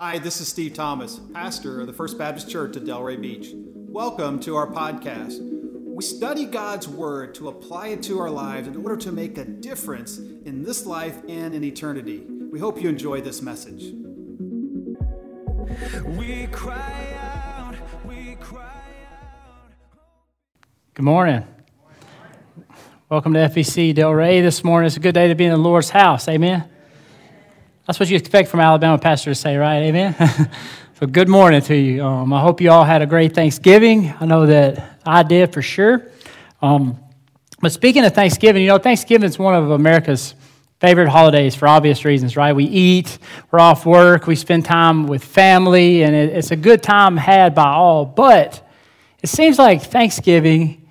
Hi, this is Steve Thomas, pastor of the First Baptist Church at Delray Beach. Welcome to our podcast. We study God's Word to apply it to our lives in order to make a difference in this life and in eternity. We hope you enjoy this message. We cry out, we cry out. Good morning. Welcome to FBC Delray this morning. It's a good day to be in the Lord's house. Amen. That's what you expect from Alabama pastor to say, right? Amen. so good morning to you. Um, I hope you all had a great Thanksgiving. I know that I did for sure. Um, but speaking of Thanksgiving, you know, Thanksgiving is one of America's favorite holidays for obvious reasons, right? We eat, we're off work, we spend time with family, and it, it's a good time had by all. But it seems like Thanksgiving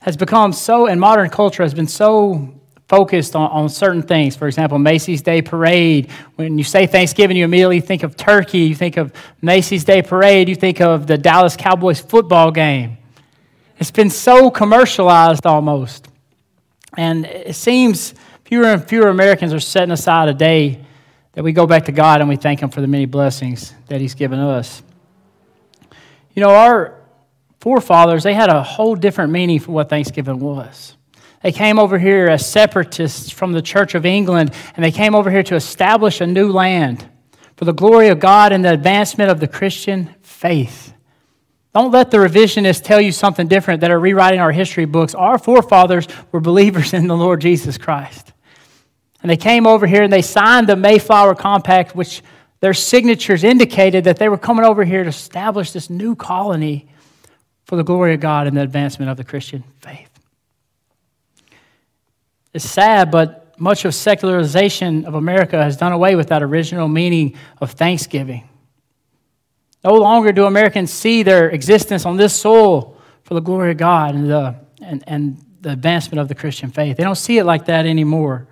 has become so, in modern culture, has been so focused on, on certain things. For example, Macy's Day Parade. When you say Thanksgiving, you immediately think of turkey. You think of Macy's Day Parade. You think of the Dallas Cowboys football game. It's been so commercialized almost. And it seems fewer and fewer Americans are setting aside a day that we go back to God and we thank Him for the many blessings that He's given us. You know, our forefathers, they had a whole different meaning for what Thanksgiving was. They came over here as separatists from the Church of England, and they came over here to establish a new land for the glory of God and the advancement of the Christian faith. Don't let the revisionists tell you something different that are rewriting our history books. Our forefathers were believers in the Lord Jesus Christ. And they came over here and they signed the Mayflower Compact, which their signatures indicated that they were coming over here to establish this new colony for the glory of God and the advancement of the Christian faith. It's sad, but much of secularization of America has done away with that original meaning of Thanksgiving. No longer do Americans see their existence on this soil for the glory of God and the, and, and the advancement of the Christian faith. They don't see it like that anymore.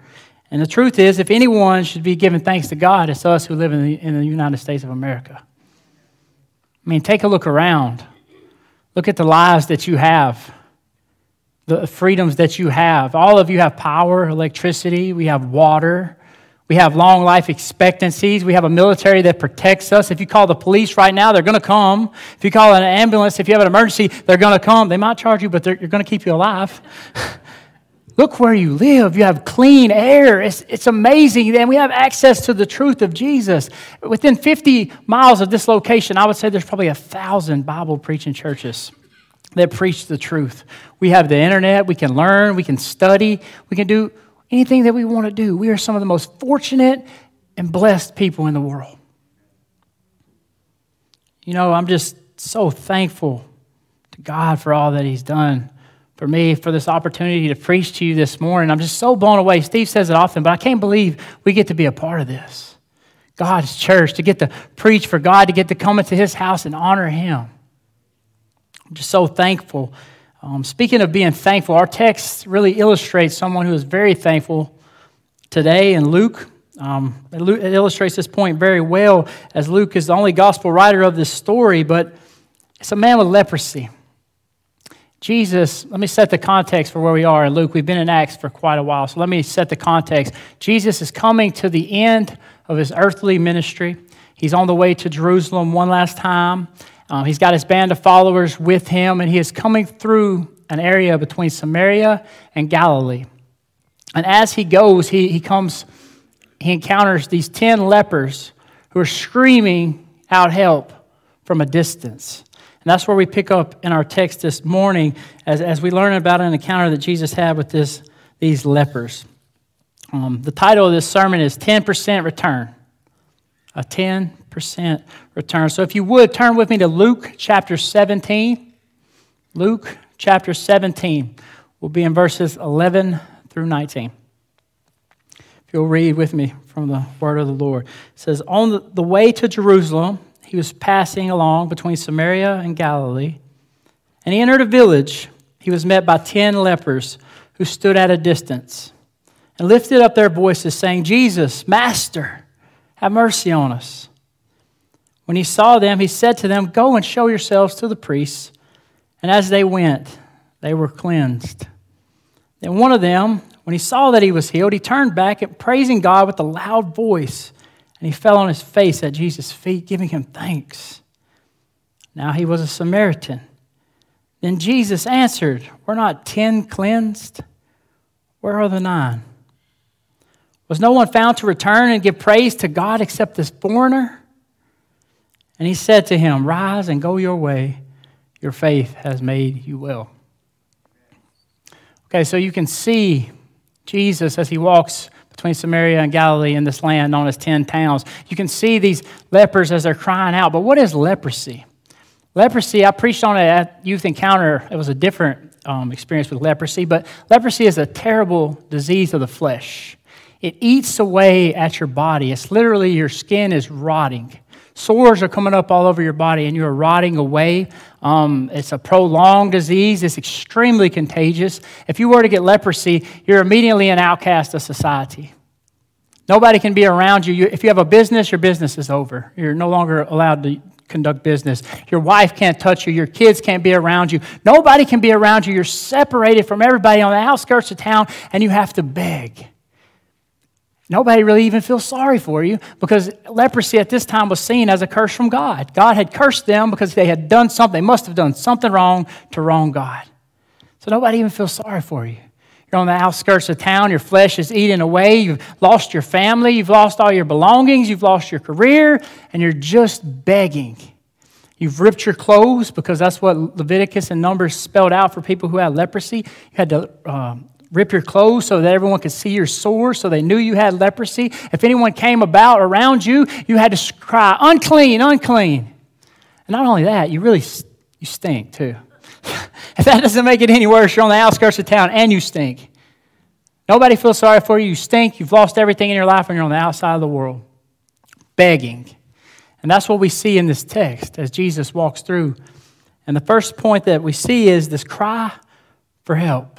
And the truth is, if anyone should be giving thanks to God, it's us who live in the, in the United States of America. I mean, take a look around. Look at the lives that you have the freedoms that you have. All of you have power, electricity, we have water, we have long life expectancies, we have a military that protects us. If you call the police right now, they're going to come. If you call an ambulance, if you have an emergency, they're going to come. They might charge you, but they you're going to keep you alive. Look where you live. You have clean air. It's, it's amazing. And we have access to the truth of Jesus. Within 50 miles of this location, I would say there's probably a thousand Bible preaching churches that preach the truth. We have the internet, we can learn, we can study, we can do anything that we want to do. We are some of the most fortunate and blessed people in the world. You know, I'm just so thankful to God for all that He's done for me, for this opportunity to preach to you this morning. I'm just so blown away. Steve says it often, but I can't believe we get to be a part of this. God's church, to get to preach for God, to get to come into His house and honor Him. I'm just so thankful. Um, speaking of being thankful, our text really illustrates someone who is very thankful today in Luke. Um, it, it illustrates this point very well, as Luke is the only gospel writer of this story, but it's a man with leprosy. Jesus, let me set the context for where we are in Luke. We've been in Acts for quite a while, so let me set the context. Jesus is coming to the end of his earthly ministry. He's on the way to Jerusalem one last time. Um, he's got his band of followers with him, and he is coming through an area between Samaria and Galilee. And as he goes, he, he comes, he encounters these 10 lepers who are screaming out help from a distance. And that's where we pick up in our text this morning as, as we learn about an encounter that Jesus had with this, these lepers. Um, the title of this sermon is 10% Return. A 10 percent return. So if you would, turn with me to Luke chapter 17. Luke chapter 17 will be in verses 11 through 19. If you'll read with me from the word of the Lord. It says, On the, way to Jerusalem, he was passing along between Samaria and Galilee, and he entered a village. He was met by ten lepers who stood at a distance and lifted up their voices, saying, Jesus, Master, have mercy on us. When he saw them, he said to them, Go and show yourselves to the priests. And as they went, they were cleansed. Then one of them, when he saw that he was healed, he turned back and praising God with a loud voice And he fell on his face at Jesus' feet, giving him thanks. Now he was a Samaritan. Then Jesus answered, Were not ten cleansed? Where are the nine? Was no one found to return and give praise to God except this foreigner? And he said to him, Rise and go your way. Your faith has made you well. Okay, so you can see Jesus as he walks between Samaria and Galilee in this land known as 10 towns. You can see these lepers as they're crying out. But what is leprosy? Leprosy, I preached on it at Youth Encounter. It was a different um, experience with leprosy, but leprosy is a terrible disease of the flesh. It eats away at your body. It's literally your skin is rotting. Sores are coming up all over your body and you're rotting away. Um, it's a prolonged disease. It's extremely contagious. If you were to get leprosy, you're immediately an outcast of society. Nobody can be around you. If you have a business, your business is over. You're no longer allowed to conduct business. Your wife can't touch you. Your kids can't be around you. Nobody can be around you. You're separated from everybody on the outskirts of town, and you have to beg. Nobody really even feels sorry for you because leprosy at this time was seen as a curse from God. God had cursed them because they had done something, they must have done something wrong to wrong God. So nobody even feels sorry for you. You're on the outskirts of town, your flesh is eating away, you've lost your family, you've lost all your belongings, you've lost your career, and you're just begging. You've ripped your clothes because that's what Leviticus and Numbers spelled out for people who had leprosy. You had to um, rip your clothes so that everyone could see your sores so they knew you had leprosy. If anyone came about around you, you had to cry, unclean, unclean. And not only that, you really you stink too. if that doesn't make it any worse, you're on the outskirts of town and you stink. Nobody feels sorry for you. You stink. You've lost everything in your life and you're on the outside of the world begging. And that's what we see in this text as Jesus walks through. And the first point that we see is this cry for help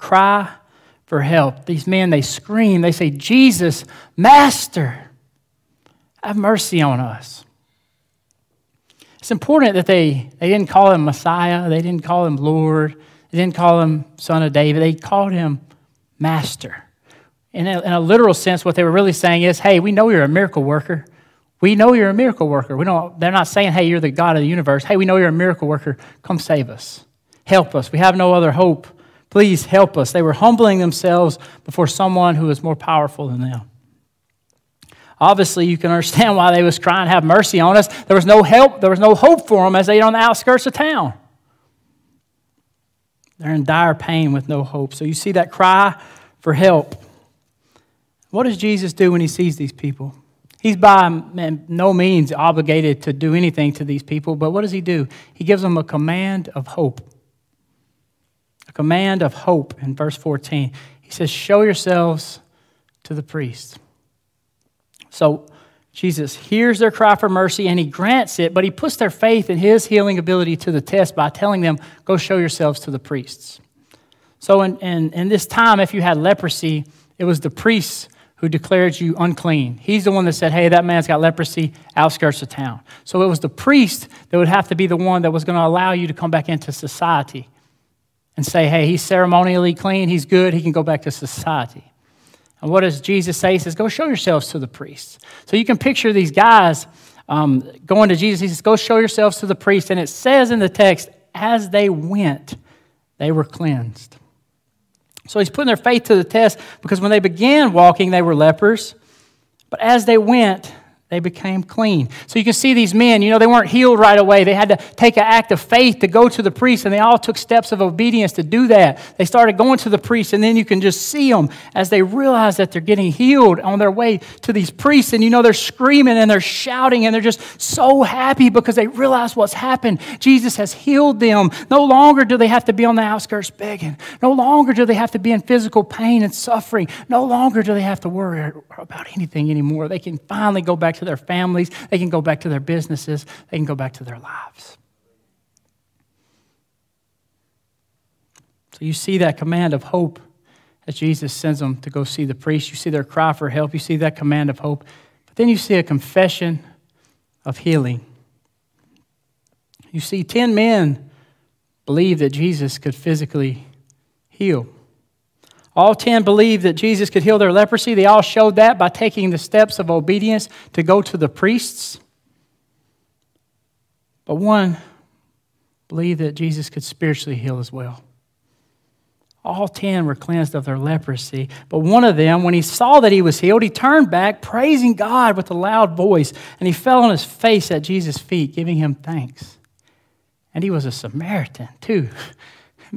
cry for help. These men, they scream, they say, Jesus, Master, have mercy on us. It's important that they, they didn't call him Messiah, they didn't call him Lord, they didn't call him Son of David, they called him Master. In a, in a literal sense, what they were really saying is, hey, we know you're a miracle worker. We know you're a miracle worker. We don't, they're not saying, hey, you're the God of the universe. Hey, we know you're a miracle worker. Come save us. Help us. We have no other hope Please help us. They were humbling themselves before someone who was more powerful than them. Obviously, you can understand why they was crying, have mercy on us. There was no help, there was no hope for them as they are on the outskirts of town. They're in dire pain with no hope. So you see that cry for help. What does Jesus do when he sees these people? He's by no means obligated to do anything to these people, but what does he do? He gives them a command of hope a command of hope in verse 14. He says, Show yourselves to the priest. So Jesus hears their cry for mercy and he grants it, but he puts their faith in his healing ability to the test by telling them, Go show yourselves to the priests. So, in, in, in this time, if you had leprosy, it was the priests who declared you unclean. He's the one that said, Hey, that man's got leprosy, outskirts of town. So it was the priest that would have to be the one that was going to allow you to come back into society and say, hey, he's ceremonially clean, he's good, he can go back to society. And what does Jesus say? He says, go show yourselves to the priests. So you can picture these guys um, going to Jesus. He says, go show yourselves to the priest. And it says in the text, as they went, they were cleansed. So he's putting their faith to the test because when they began walking, they were lepers. But as they went, they became clean. So you can see these men, you know, they weren't healed right away. They had to take an act of faith to go to the priest, and they all took steps of obedience to do that. They started going to the priest, and then you can just see them as they realize that they're getting healed on their way to these priests. And you know, they're screaming and they're shouting, and they're just so happy because they realize what's happened. Jesus has healed them. No longer do they have to be on the outskirts begging. No longer do they have to be in physical pain and suffering. No longer do they have to worry about anything anymore. They can finally go back to their families, they can go back to their businesses, they can go back to their lives. So you see that command of hope as Jesus sends them to go see the priest. You see their cry for help. You see that command of hope. But then you see a confession of healing. You see 10 men believe that Jesus could physically heal. All 10 believed that Jesus could heal their leprosy. They all showed that by taking the steps of obedience to go to the priests. But one believed that Jesus could spiritually heal as well. All 10 were cleansed of their leprosy. But one of them, when he saw that he was healed, he turned back, praising God with a loud voice, and he fell on his face at Jesus' feet, giving him thanks. And he was a Samaritan, too.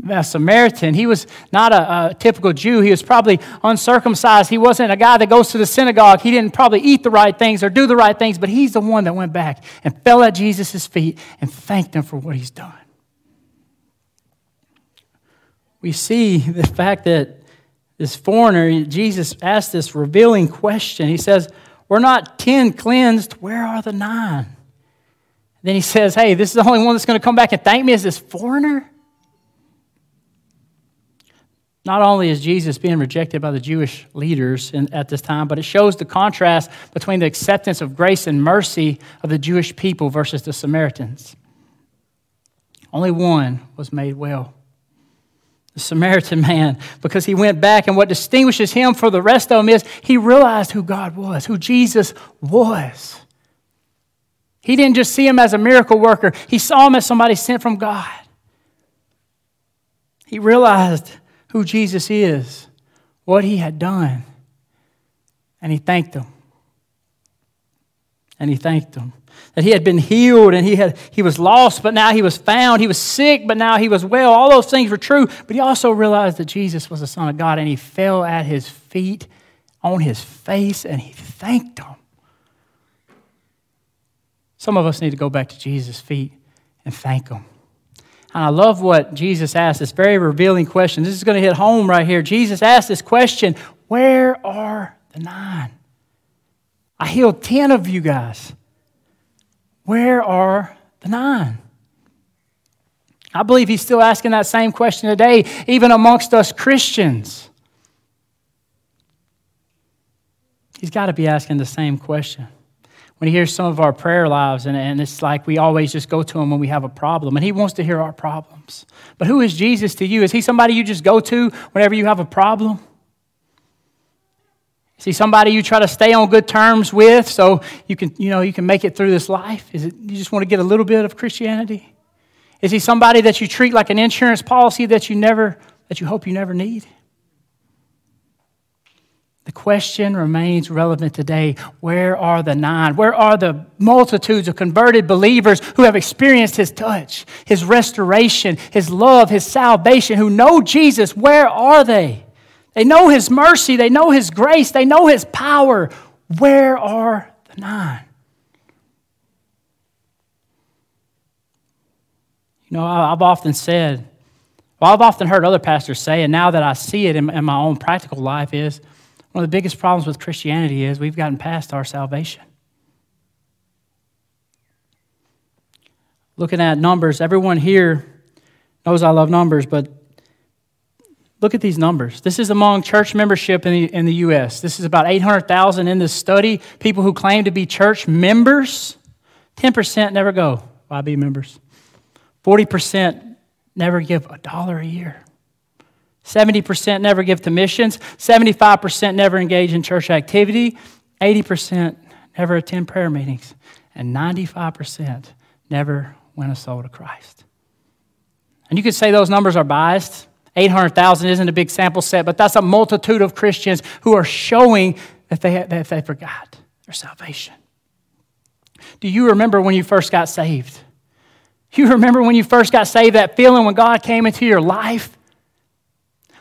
A Samaritan. He was not a, a, typical Jew. He was probably uncircumcised. He wasn't a guy that goes to the synagogue. He didn't probably eat the right things or do the right things, but he's the one that went back and fell at Jesus' feet and thanked him for what he's done we see the fact that this foreigner, Jesus asked this revealing question. He says, We're not 10 cleansed, where are the nine? Then he says, Hey, this is the only one that's going to come back and thank me as this foreigner? Not only is Jesus being rejected by the Jewish leaders in, at this time, but it shows the contrast between the acceptance of grace and mercy of the Jewish people versus the Samaritans. Only one was made well the Samaritan man, because he went back, and what distinguishes him for the rest of them is he realized who God was, who Jesus was. He didn't just see him as a miracle worker, he saw him as somebody sent from God. He realized who Jesus is, what he had done, and he thanked them. And he thanked them. that he had been healed and he, had, he was lost, but now he was found. He was sick, but now he was well. All those things were true. But he also realized that Jesus was the Son of God and he fell at his feet on his face and he thanked him. Some of us need to go back to Jesus' feet and thank him. And I love what Jesus asked, this very revealing question. This is going to hit home right here. Jesus asked this question Where are the nine? I healed 10 of you guys. Where are the nine? I believe he's still asking that same question today, even amongst us Christians. He's got to be asking the same question. When he hears some of our prayer lives, and, and it's like we always just go to him when we have a problem, and he wants to hear our problems. But who is Jesus to you? Is he somebody you just go to whenever you have a problem? See somebody you try to stay on good terms with so you can, you know, you can make it through this life? Is it you just want to get a little bit of Christianity? Is he somebody that you treat like an insurance policy that you never that you hope you never need? The question remains relevant today. Where are the nine? Where are the multitudes of converted believers who have experienced his touch, his restoration, his love, his salvation, who know Jesus? Where are they? They know His mercy, they know His grace, they know His power. Where are the nine? You know, I've often said, well, I've often heard other pastors say, and now that I see it in, my own practical life, is one of the biggest problems with Christianity is we've gotten past our salvation. Looking at numbers, everyone here knows I love numbers, but Look at these numbers. This is among church membership in the, in the U.S. This is about 800,000 in this study. People who claim to be church members, 10% never go YB members. 40% never give a dollar a year. 70% never give to missions. 75% never engage in church activity. 80% never attend prayer meetings. And 95% never win a soul to Christ. And you could say those numbers are biased. 800,000 isn't a big sample set, but that's a multitude of Christians who are showing that they, that they forgot their salvation. Do you remember when you first got saved? You remember when you first got saved, that feeling when God came into your life?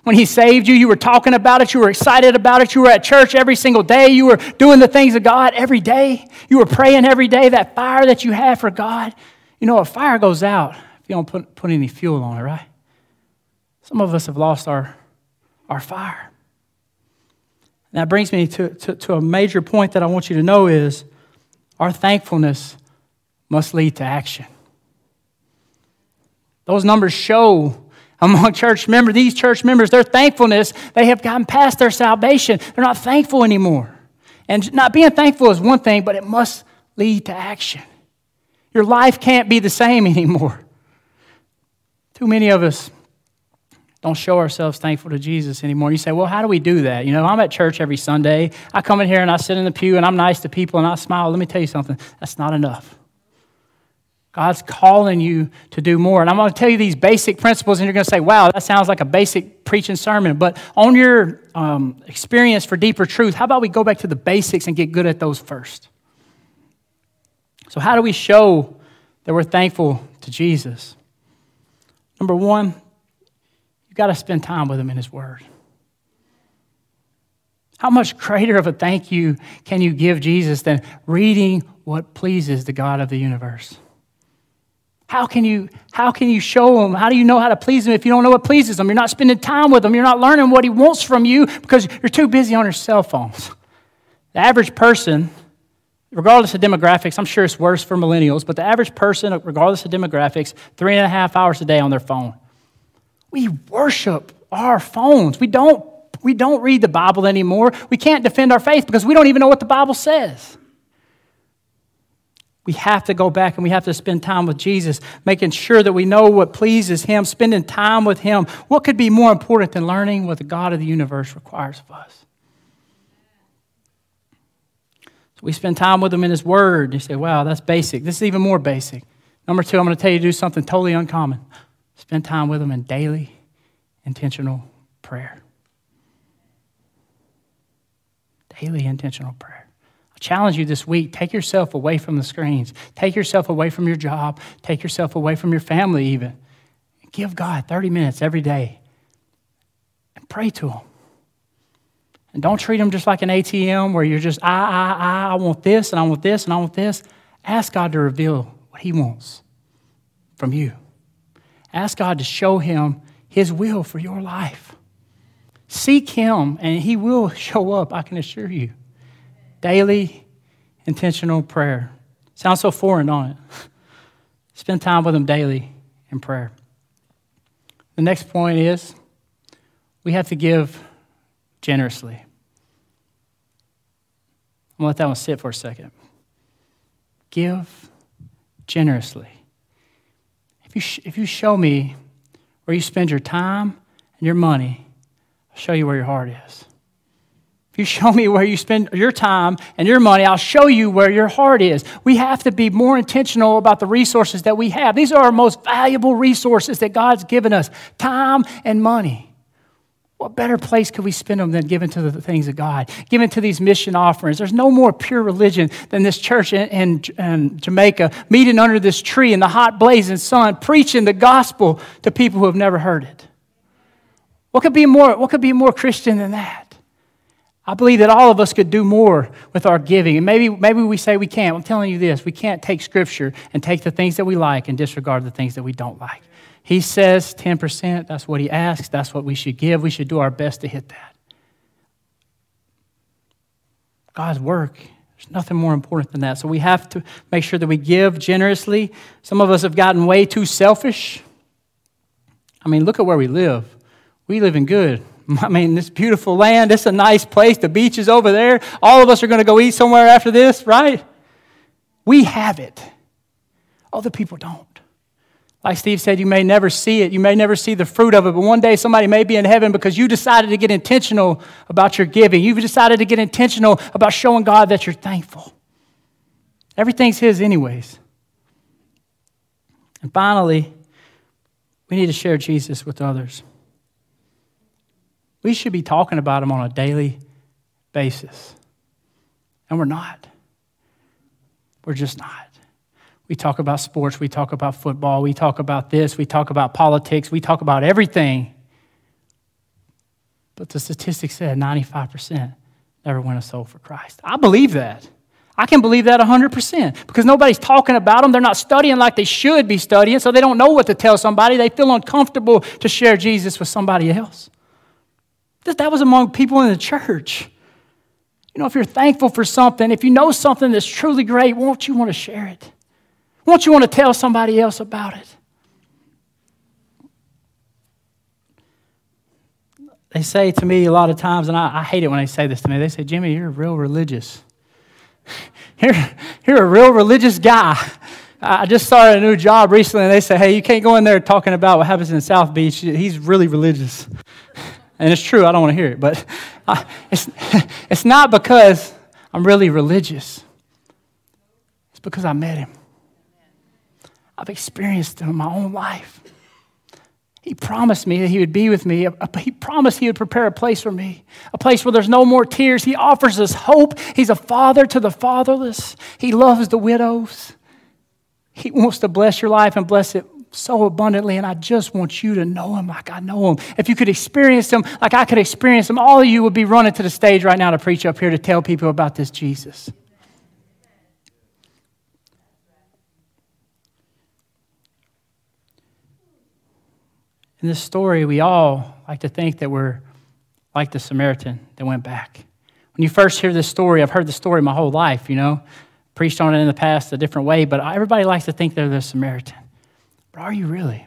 When He saved you, you were talking about it, you were excited about it, you were at church every single day, you were doing the things of God every day, you were praying every day, that fire that you have for God. You know, a fire goes out if you don't put, put any fuel on it, right? Some of us have lost our, our fire. And that brings me to, to, to a major point that I want you to know is our thankfulness must lead to action. Those numbers show among church members, these church members, their thankfulness, they have gotten past their salvation. They're not thankful anymore. And not being thankful is one thing, but it must lead to action. Your life can't be the same anymore. Too many of us don't show ourselves thankful to Jesus anymore. You say, well, how do we do that? You know, I'm at church every Sunday. I come in here and I sit in the pew and I'm nice to people and I smile. Let me tell you something that's not enough. God's calling you to do more. And I'm going to tell you these basic principles, and you're going to say, wow, that sounds like a basic preaching sermon. But on your um, experience for deeper truth, how about we go back to the basics and get good at those first? So, how do we show that we're thankful to Jesus? Number one, You've got to spend time with Him in His Word. How much greater of a thank you can you give Jesus than reading what pleases the God of the universe? How can you, how can you show him? How do you know how to please him if you don't know what pleases him? You're not spending time with him. You're not learning what he wants from you because you're too busy on your cell phones. The average person, regardless of demographics, I'm sure it's worse for millennials, but the average person, regardless of demographics, three and a half hours a day on their phone. We worship our phones. We don't, we don't read the Bible anymore. We can't defend our faith because we don't even know what the Bible says. We have to go back and we have to spend time with Jesus, making sure that we know what pleases Him, spending time with Him. What could be more important than learning what the God of the universe requires of us? So we spend time with Him in His Word. You say, wow, that's basic. This is even more basic. Number two, I'm going to tell you to do something totally uncommon. Spend time with Him in daily, intentional prayer. Daily, intentional prayer. Challenge you this week take yourself away from the screens, take yourself away from your job, take yourself away from your family, even. Give God 30 minutes every day and pray to Him. And don't treat Him just like an ATM where you're just, I, I, I, I want this and I want this and I want this. Ask God to reveal what He wants from you. Ask God to show him his will for your life. Seek him, and he will show up, I can assure you. Daily, intentional prayer. Sounds so foreign, don't it? Spend time with him daily in prayer. The next point is we have to give generously. I'm to let that one sit for a second. Give generously. If you, sh- if you show me where you spend your time and your money, I'll show you where your heart is. If you show me where you spend your time and your money, I'll show you where your heart is. We have to be more intentional about the resources that we have. These are our most valuable resources that God's given us time and money. What better place could we spend them than giving to the things of God, giving to these mission offerings? There's no more pure religion than this church in, in, in, Jamaica meeting under this tree in the hot blazing sun, preaching the gospel to people who have never heard it. What could be more, what could be more Christian than that? I believe that all of us could do more with our giving. And maybe, maybe we say we can't. I'm telling you this we can't take Scripture and take the things that we like and disregard the things that we don't like. He says 10%, that's what he asks, that's what we should give. We should do our best to hit that. God's work, there's nothing more important than that. So we have to make sure that we give generously. Some of us have gotten way too selfish. I mean, look at where we live. We live in good. I mean, this beautiful land, it's a nice place. The beach is over there. All of us are going to go eat somewhere after this, right? We have it. Other people don't. Like Steve said, you may never see it. You may never see the fruit of it, but one day somebody may be in heaven because you decided to get intentional about your giving. You've decided to get intentional about showing God that you're thankful. Everything's His, anyways. And finally, we need to share Jesus with others. We should be talking about them on a daily basis. And we're not. We're just not. We talk about sports, we talk about football, we talk about this, we talk about politics, we talk about everything. But the statistics said 95% never win a soul for Christ. I believe that. I can believe that 100% because nobody's talking about them. They're not studying like they should be studying, so they don't know what to tell somebody. They feel uncomfortable to share Jesus with somebody else. That was among people in the church. You know, if you're thankful for something, if you know something that's truly great, won't you want to share it? Won't you want to tell somebody else about it? They say to me a lot of times, and I, I hate it when they say this to me, they say, Jimmy, you're a real religious. You're, you're a real religious guy. I just started a new job recently, and they said, hey, you can't go in there talking about what happens in South Beach. He's really religious. And it's true, I don't want to hear it, but I, it's, it's not because I'm really religious, it's because I met him. I've experienced him in my own life. He promised me that He would be with me. He promised He would prepare a place for me, a place where there's no more tears. He offers us hope. He's a father to the fatherless. He loves the widows. He wants to bless your life and bless it so abundantly, and I just want you to know Him like I know Him. If you could experience Him like I could experience Him, all of you would be running to the stage right now to preach up here to tell people about this Jesus. In this story, we all like to think that we're like the Samaritan that went back. When you first hear this story, I've heard the story my whole life, you know, preached on it in the past a different way, but everybody likes to think they're the Samaritan. But are you really?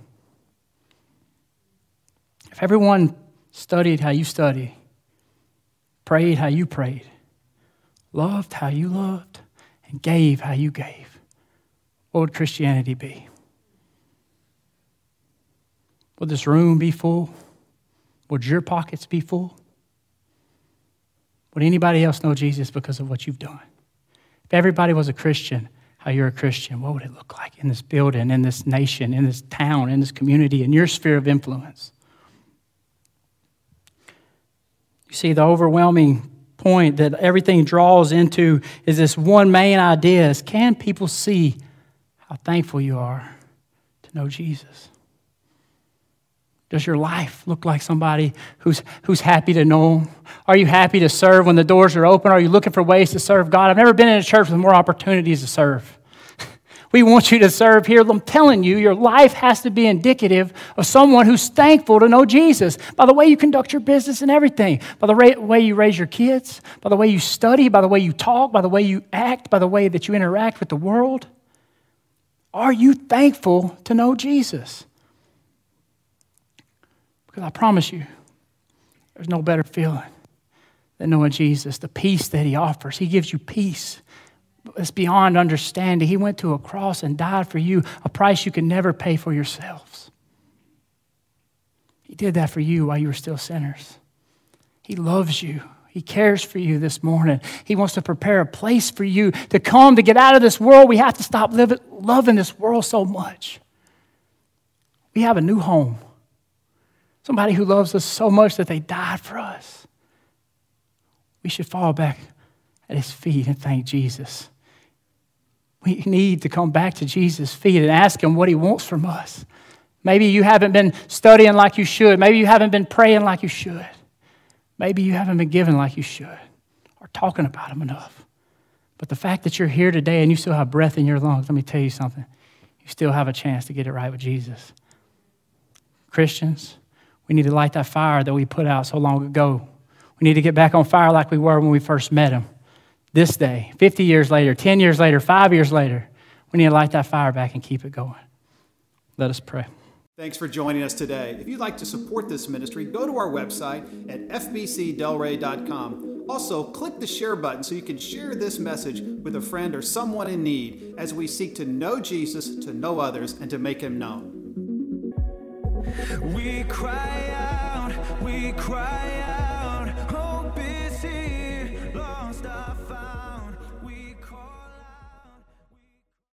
If everyone studied how you study, prayed how you prayed, loved how you loved, and gave how you gave, what would Christianity be? Would this room be full? Would your pockets be full? Would anybody else know Jesus because of what you've done? If everybody was a Christian, how you're a Christian, what would it look like in this building, in this nation, in this town, in this community, in your sphere of influence? You see, the overwhelming point that everything draws into is this one main idea is can people see how thankful you are to know Jesus? Does your life look like somebody who's, who's happy to know Him? Are you happy to serve when the doors are open? Are you looking for ways to serve God? I've never been in a church with more opportunities to serve. we want you to serve here. I'm telling you, your life has to be indicative of someone who's thankful to know Jesus by the way you conduct your business and everything, by the way you raise your kids, by the way you study, by the way you talk, by the way you act, by the way that you interact with the world. Are you thankful to know Jesus? Because I promise you, there's no better feeling than knowing Jesus, the peace that He offers. He gives you peace. It's beyond understanding. He went to a cross and died for you, a price you can never pay for yourselves. He did that for you while you were still sinners. He loves you. He cares for you this morning. He wants to prepare a place for you to come, to get out of this world. We have to stop living, loving this world so much. We have a new home. Somebody who loves us so much that they died for us. We should fall back at his feet and thank Jesus. We need to come back to Jesus' feet and ask him what he wants from us. Maybe you haven't been studying like you should. Maybe you haven't been praying like you should. Maybe you haven't been giving like you should or talking about him enough. But the fact that you're here today and you still have breath in your lungs, let me tell you something. You still have a chance to get it right with Jesus. Christians, we need to light that fire that we put out so long ago. We need to get back on fire like we were when we first met Him. This day, 50 years later, 10 years later, five years later, we need to light that fire back and keep it going. Let us pray. Thanks for joining us today. If you'd like to support this ministry, go to our website at fbcdelray.com. Also, click the share button so you can share this message with a friend or someone in need as we seek to know Jesus, to know others, and to make him known. We cry out, we cry out.